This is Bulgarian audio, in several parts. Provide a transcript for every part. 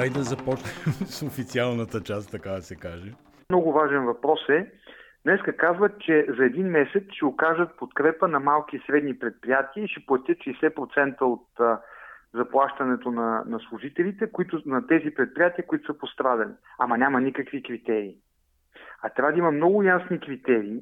Дай да започнем с официалната част, така да се каже. Много важен въпрос е, Днеска казват, че за един месец ще окажат подкрепа на малки и средни предприятия и ще платят 60% от заплащането на, на служителите, които, на тези предприятия, които са пострадали. Ама няма никакви критерии. А трябва да има много ясни критерии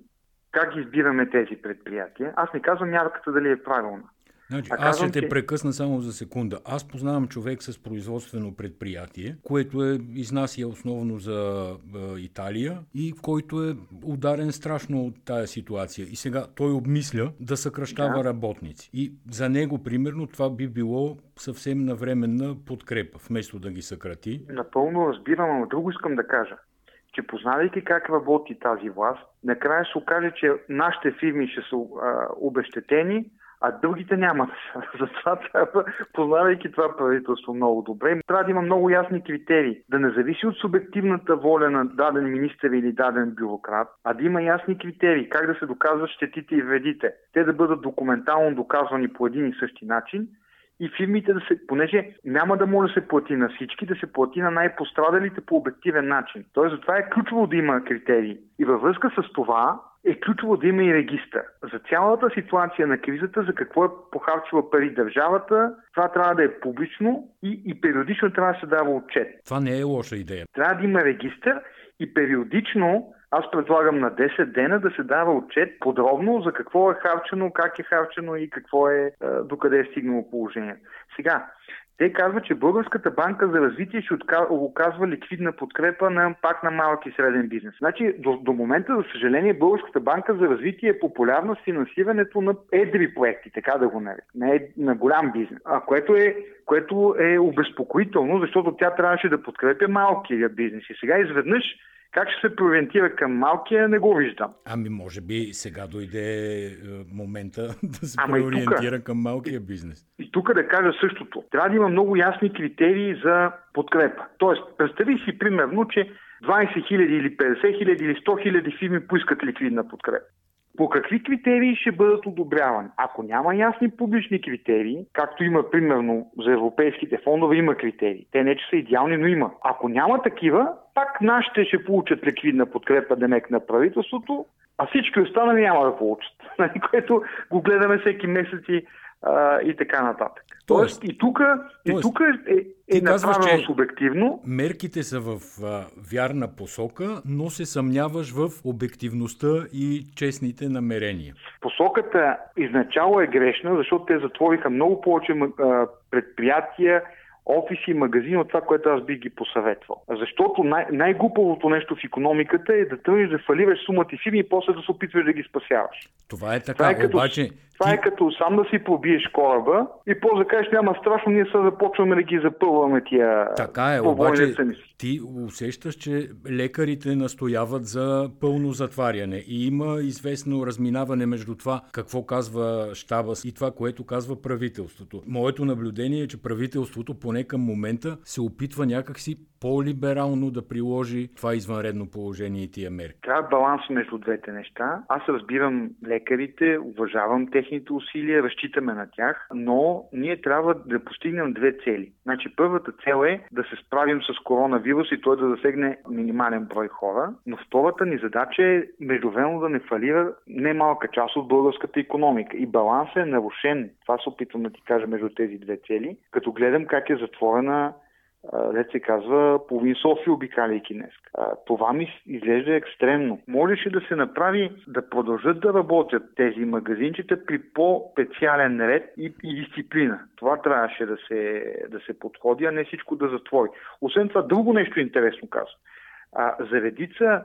как избираме тези предприятия. Аз не казвам мярката дали е правилна. Значи, аз ще те прекъсна само за секунда. Аз познавам човек с производствено предприятие, което е изнася основно за е, Италия и който е ударен страшно от тая ситуация. И сега той обмисля да съкръщава да. работници. И за него, примерно, това би било съвсем навременна подкрепа, вместо да ги съкрати. Напълно разбирам, но друго искам да кажа че познавайки как работи тази власт, накрая се окаже, че нашите фирми ще са а, обещетени, а другите няма. Затова трябва, познавайки това правителство много добре, трябва да има много ясни критерии. Да не зависи от субективната воля на даден министър или даден бюрократ, а да има ясни критерии. Как да се доказват щетите и вредите. Те да бъдат документално доказвани по един и същи начин и фирмите да се, понеже няма да може да се плати на всички, да се плати на най-пострадалите по обективен начин. Тоест, затова е ключово да има критерии. И във връзка с това е ключово да има и регистър. За цялата ситуация на кризата, за какво е похарчила пари държавата, това трябва да е публично и, и периодично трябва да се дава отчет. Това не е лоша идея. Трябва да има регистър и периодично аз предлагам на 10 дена да се дава отчет подробно за какво е харчено, как е харчено и какво е, докъде е стигнало положението. Сега, те казват, че Българската банка за развитие ще оказва ликвидна подкрепа на пак на малък и среден бизнес. Значи, до, до момента, за съжаление, Българската банка за развитие е популярна с финансирането на едри проекти, така да го нарек, не е на голям бизнес, а което е, което е обезпокоително, защото тя трябваше да подкрепя малкия бизнес. И сега изведнъж как ще се преориентира към малкия, не го виждам. Ами, може би сега дойде е, момента да се Ама преориентира тука, към малкия бизнес. И, и тук да кажа същото. Трябва да има много ясни критерии за подкрепа. Тоест, представи си примерно, че 20 000 или 50 000 или 100 000 фирми поискат ликвидна подкрепа. По какви критерии ще бъдат одобрявани? Ако няма ясни публични критерии, както има примерно за европейските фондове, има критерии. Те не че са идеални, но има. Ако няма такива, пак нашите ще получат ликвидна подкрепа демек на правителството, а всички останали няма да получат. Нали, което го гледаме всеки месец и а, и така нататък. Тоест, и тук и тук е, е направено субективно. Мерките са в а, вярна посока, но се съмняваш в обективността и честните намерения. Посоката изначало е грешна, защото те затвориха много повече а, предприятия, офиси и магазини от това, което аз бих ги посъветвал. Защото най- най-глупавото нещо в економиката е да тръгнеш да фалираш сумата и фирми и после да се опитваш да ги спасяваш. Това е така, това е като, обаче... Това е като сам да си пробиеш кораба и после да кажеш няма страшно, ние сега започваме да ги запълваме тия Така е, обаче ти усещаш, че лекарите настояват за пълно затваряне и има известно разминаване между това какво казва щаба и това, което казва правителството. Моето наблюдение е, че правителството поне към момента се опитва някакси по-либерално да приложи това извънредно положение и тия мерки? Трябва баланс между двете неща. Аз разбирам лекарите, уважавам техните усилия, разчитаме на тях, но ние трябва да постигнем две цели. Значи първата цел е да се справим с коронавирус и той да засегне минимален брой хора, но втората ни задача е междувременно да не фалира немалка част от българската економика. И балансът е нарушен. Това се опитвам да ти кажа между тези две цели, като гледам как е затворена дет се казва, половин София обикаляйки днес. Това ми изглежда екстремно. Можеше да се направи да продължат да работят тези магазинчета при по-специален ред и, и дисциплина. Това трябваше да се, да се подходи, а не всичко да затвори. Освен това, друго нещо интересно казва. А, за редица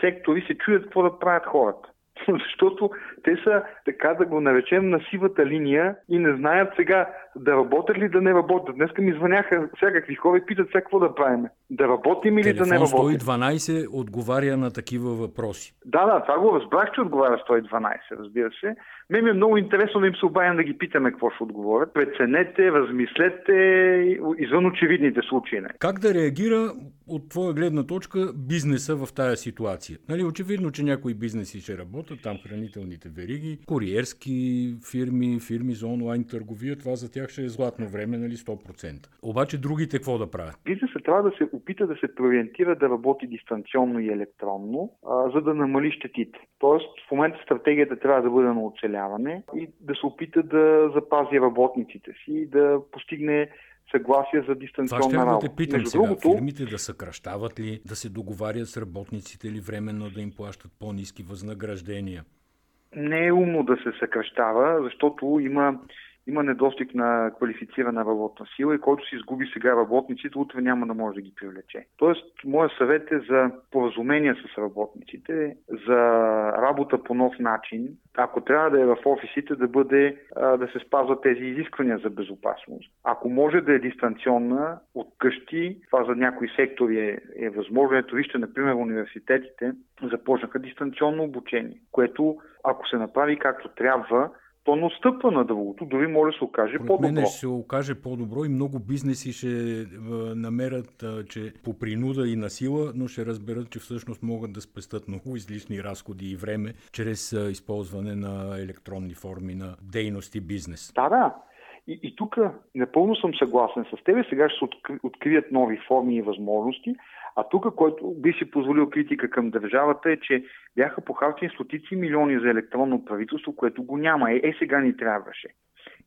сектори се чуят какво да правят хората. Защото те са, така да го наречем, на сивата линия и не знаят сега да работят ли да не работят. Днеска ми звъняха всякакви хора и питат сега какво да правим. Да работим или да не работим. 112 отговаря на такива въпроси. Да, да, това го разбрах, че отговаря 112, разбира се. Мен ми е много интересно да им се обадим да ги питаме какво ще отговорят. Преценете, размислете извън очевидните случаи. Не. Как да реагира от твоя гледна точка бизнеса в тая ситуация? Нали, очевидно, че някои бизнеси ще работят, там хранителните вериги, куриерски фирми, фирми за онлайн търговия, това за тях тях ще е златно време, нали 100%. Обаче другите какво да правят? Бизнесът трябва да се опита да се преориентира да работи дистанционно и електронно, а, за да намали щетите. Тоест, в момента стратегията трябва да бъде на оцеляване и да се опита да запази работниците си и да постигне съгласие за дистанционна Това ще работа. те питам Между сега, другото, фирмите да съкръщават ли, да се договарят с работниците или временно да им плащат по-низки възнаграждения? Не е умно да се съкръщава, защото има има недостиг на квалифицирана работна сила и който си изгуби сега работниците, утре няма да може да ги привлече. Тоест, моят съвет е за поразумение с работниците, за работа по нов начин. Ако трябва да е в офисите, да бъде да се спазват тези изисквания за безопасност. Ако може да е дистанционна от къщи, това за някои сектори е, е възможно. Ето вижте, например, университетите започнаха дистанционно обучение, което ако се направи както трябва, то не отстъпва на другото, дори може да се окаже Поред по-добро. Мен ще се окаже по-добро и много бизнеси ще намерят, че по принуда и на сила, но ще разберат, че всъщност могат да спестат много излишни разходи и време чрез използване на електронни форми на дейност и бизнес. Да, да. И, и тук напълно съм съгласен с тебе. Сега ще се открият нови форми и възможности. А тук, който би си позволил критика към държавата е, че бяха похарчени стотици милиони за електронно правителство, което го няма. Е, е сега ни трябваше.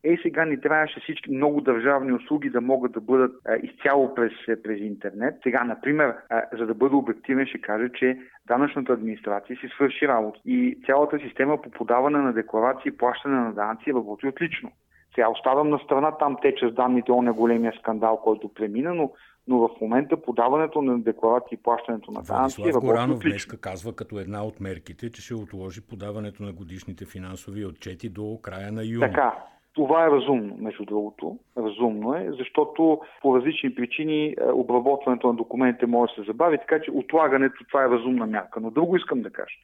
Е, сега ни трябваше всички много държавни услуги да могат да бъдат а, изцяло през, през интернет. Сега, например, а, за да бъда обективен, ще кажа, че данъчната администрация си свърши работа и цялата система по подаване на декларации и плащане на данъци работи отлично. Сега оставам на страна, там тече с данните, он е големия скандал, който премина, но но в момента подаването на декларации и плащането на данъци е Горанов днес казва като една от мерките, че ще отложи подаването на годишните финансови отчети до края на юни. Така, това е разумно, между другото. Разумно е, защото по различни причини е, обработването на документите може да се забави, така че отлагането това е разумна мярка. Но друго искам да кажа.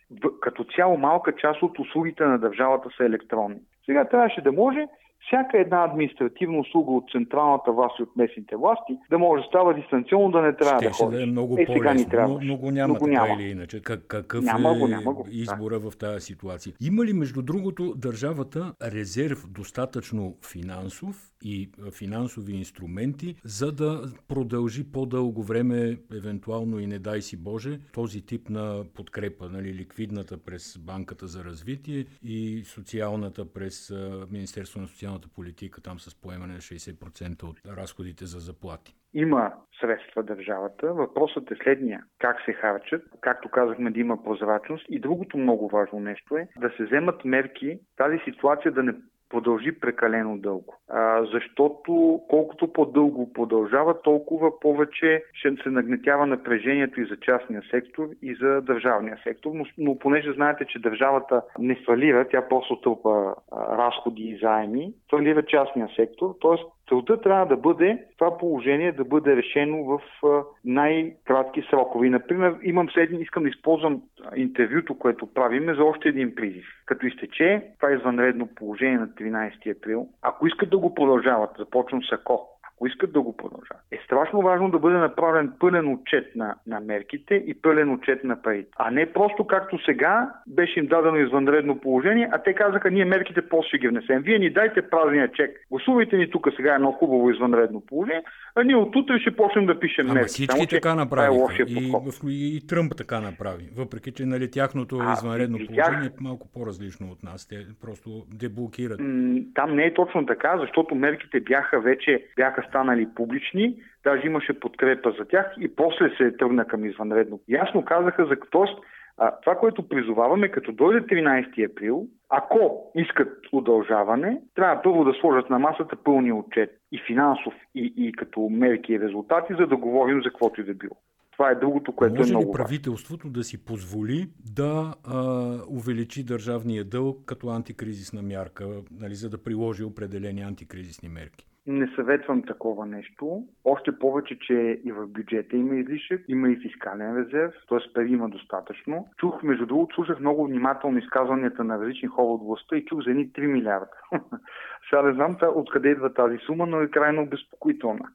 Като цяло малка част от услугите на държавата са електронни. Сега трябваше да може всяка една административна услуга от централната власт и от местните власти да може да става дистанционно, да не трябва Ще да ходиш. да е много е, сега ни трябва. Но, но го няма, но така няма. или иначе. Как, какъв няма е го, няма го. избора да. в тази ситуация? Има ли, между другото, държавата резерв достатъчно финансов и финансови инструменти, за да продължи по-дълго време, евентуално и не дай си Боже, този тип на подкрепа, нали, ликвидната през Банката за развитие и социалната през Министерство на социалната социалната политика, там с поемане на 60% от разходите за заплати? Има средства държавата. Въпросът е следния. Как се харчат? Както казахме да има прозрачност. И другото много важно нещо е да се вземат мерки тази ситуация да не продължи прекалено дълго. А, защото колкото по-дълго продължава, толкова повече ще се нагнетява напрежението и за частния сектор, и за държавния сектор. Но, но понеже знаете, че държавата не фалира, тя просто тълпа разходи и заеми, фалира частния сектор, т.е. Целта трябва да бъде това положение да бъде решено в най-кратки срокове. Например, имам следни, искам да използвам интервюто, което правиме за още един призив. Като изтече това извънредно положение на 13 април, ако искат да го продължават, започвам с ако, ако искат да го продължат. Е страшно важно да бъде направен пълен отчет на, на мерките и пълен отчет на парите. А не просто както сега беше им дадено извънредно положение, а те казаха, ние мерките после ще ги внесем. Вие ни дайте празния чек. Гласувайте ни тук сега едно хубаво извънредно положение, а ние от утре ще почнем да пишем Ама мерки. всички Само, така направиха. Е и, и, и Тръмп така направи. Въпреки, че нали, тяхното а, извънредно и, положение тях... е малко по-различно от нас. Те просто деблокират. Там не е точно така, защото мерките бяха вече бяха станали публични, даже имаше подкрепа за тях и после се тръгна към извънредно. Ясно казаха за а, това, което призоваваме, като дойде 13 април, ако искат удължаване, трябва първо да сложат на масата пълния отчет и финансов, и, и като мерки и резултати, за да говорим за каквото и да било. Това е другото, което Може е много ли правителството да си позволи да а, увеличи държавния дълг като антикризисна мярка, нали, за да приложи определени антикризисни мерки? Не съветвам такова нещо. Още повече, че и в бюджета има излишък, има и фискален резерв, т.е. пари има достатъчно. Чух, между другото, слушах много внимателно изказванията на различни хора от властта и чух за едни 3 милиарда. Сега не знам откъде идва тази сума, но е крайно обезпокоителна.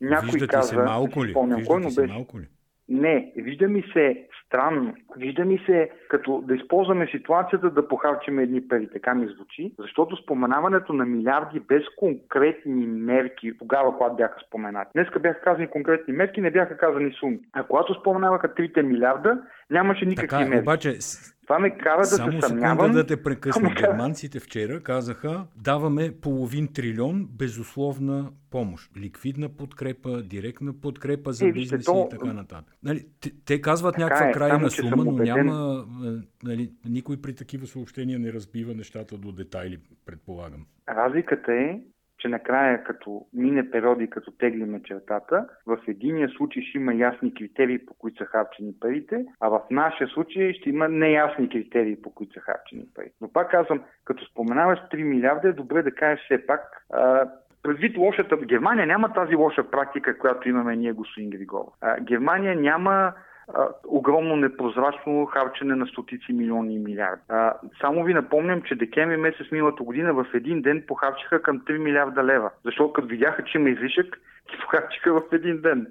Някой Виждате каза, се малко ли? Виждате кой, но беше... малко ли? Не, вижда ми се странно. Вижда ми се като да използваме ситуацията да похарчим едни пари. Така ми звучи. Защото споменаването на милиарди без конкретни мерки, тогава, когато бяха споменати. Днеска бяха казани конкретни мерки, не бяха казани суми. А когато споменаваха 3 милиарда, нямаше никакви така, мерки. Обаче, това ме кара да Само се съмнявам. да те прекъсна. Германците вчера казаха, даваме половин трилион безусловна помощ. Ликвидна подкрепа, директна подкрепа за е, бизнеси то... и така нататък. Нали, те, те казват така някаква е, крайна сума, но няма... Е, нали, никой при такива съобщения не разбива нещата до детайли, предполагам. Разликата е, че накрая, като мине периоди, като теглиме чертата, в единия случай ще има ясни критерии, по които са харчени парите, а в нашия случай ще има неясни критерии, по които са харчени пари. Но пак казвам, като споменаваш 3 милиарда, е добре да кажеш все пак, а, предвид лошата... Германия няма тази лоша практика, която имаме ние, господин Григоров. Германия няма а, огромно непрозрачно харчене на стотици милиони и милиарди. А, само ви напомням, че декември месец миналата година в един ден похарчиха към 3 милиарда лева. Защото като видяха, че има излишък, ги похарчиха в един ден.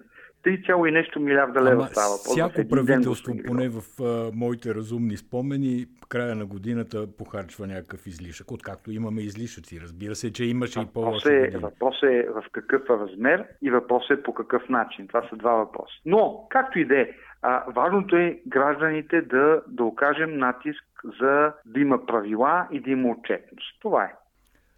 3, и нещо милиарда лева Ама става. Всяко правителство, ден, поне в а, моите разумни спомени, края на годината похарчва някакъв излишък, откакто имаме излишъци. Разбира се, че имаше въпрос и по-лоши е, Въпрос е в какъв размер и въпрос е по какъв начин. Това са два въпроса. Но, както и да е, а, важното е гражданите да, да окажем натиск за да има правила и да има отчетност. Това е.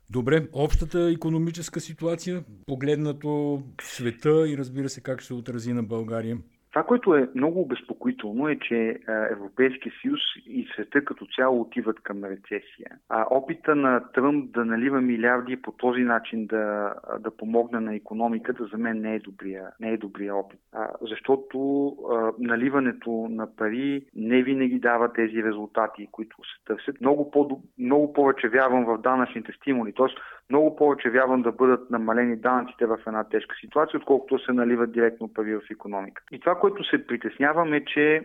Добре, общата економическа ситуация, погледнато света и разбира се как ще се отрази на България. Това, което е много обезпокоително е, че Европейския съюз и света като цяло отиват към рецесия. А опита на Тръмп да налива милиарди по този начин да, да помогне на економиката за мен не е добрия, не е добрия опит. А, защото а, наливането на пари не винаги дава тези резултати, които се търсят. Много, по, много повече вярвам в данъчните стимули. Тоест, много повече вярвам да бъдат намалени данъците в една тежка ситуация, отколкото се наливат директно пари в економика. И това, което се притеснявам е, че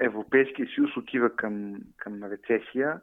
Европейския съюз отива към, към рецесия.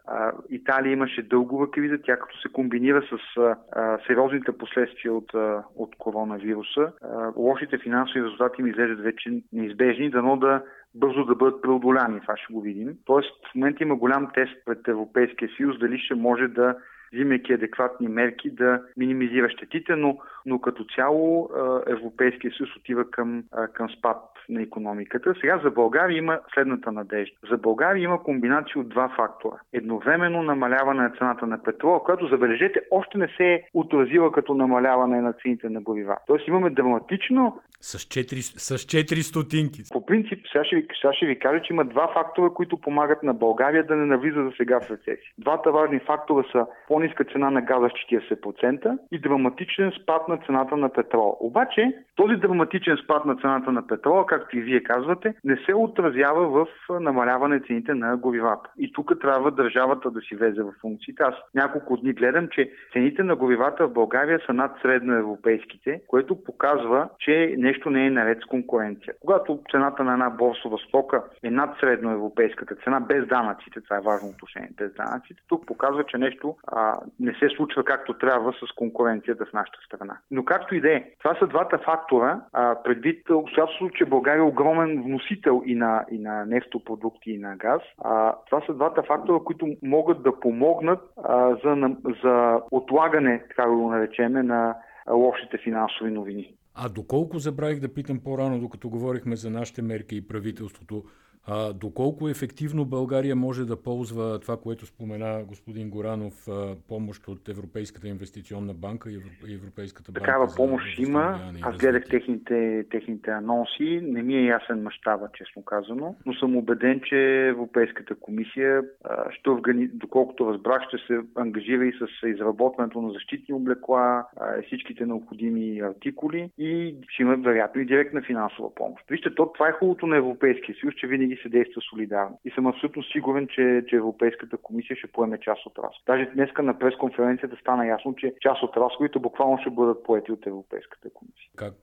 Италия имаше дългова криза, тя като се комбинира с а, сериозните последствия от, а, от коронавируса. А, лошите финансови резултати ми изглеждат вече неизбежни, дано да бързо да бъдат преодоляни. Това ще го видим. Тоест, в момента има голям тест пред Европейския съюз, дали ще може да взимайки адекватни мерки да минимизира щетите, но, но като цяло Европейския съюз отива към, към спад на економиката. Сега за България има следната надежда. За България има комбинация от два фактора. Едновременно намаляване на цената на петрола, която, забележете, още не се е отразила като намаляване на цените на горива. Тоест имаме драматично с 4, с 4 стотинки. По принцип, сега ще, ви, сега ще ви кажа, че има два фактора, които помагат на България да не навлиза за сега в рецесия. Двата важни фактора са по-ниска цена на газа с 40% и драматичен спад на цената на петрола. Обаче, този драматичен спад на цената на петрола, както и вие казвате, не се отразява в намаляване цените на горивата. И тук трябва държавата да си влезе в функциите. Аз няколко дни гледам, че цените на горивата в България са над средноевропейските, което показва, че нещо не е наред с конкуренция. Когато цената на една борсова стока е над средноевропейската цена, без данъците, това е важно отношение, без данъците, тук показва, че нещо а, не се случва както трябва с конкуренцията в нашата страна. Но както и да е, това са двата фактора, а, предвид обстоятелството, че България е огромен вносител и на, и на нефтопродукти и на газ. А, това са двата фактора, които могат да помогнат а, за, за отлагане, така да го наречеме, на лошите финансови новини. А доколко забравих да питам по-рано, докато говорихме за нашите мерки и правителството, а, доколко ефективно България може да ползва това, което спомена господин Горанов, а, помощ от Европейската инвестиционна банка и Европейската банка? Такава помощ има. Аз гледах техните, техните анонси. Не ми е ясен мащаба, честно казано, но съм убеден, че Европейската комисия а, ще органи... доколкото разбрах, ще се ангажира и с изработването на защитни облекла, а, всичките необходими артикули и ще има вероятно и директна финансова помощ. Вижте, то, това е хубавото на Европейския съюз, че винаги се действа солидарно. И съм абсолютно сигурен, че, че Европейската комисия ще поеме част от разходите. Даже днеска на пресконференцията стана ясно, че част от разходите буквално ще бъдат поети от Европейската комисия. Как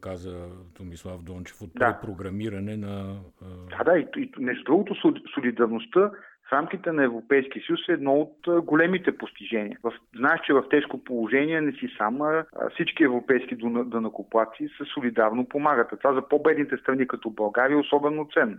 каза Томислав Дончев, от да. програмиране на... Да, да, и, и между другото солидарността в рамките на Европейския съюз е едно от големите постижения. В, знаеш, че в тежко положение не си сам, а всички европейски данакоплаци се солидарно помагат. А това за по-бедните страни като България е особено ценно.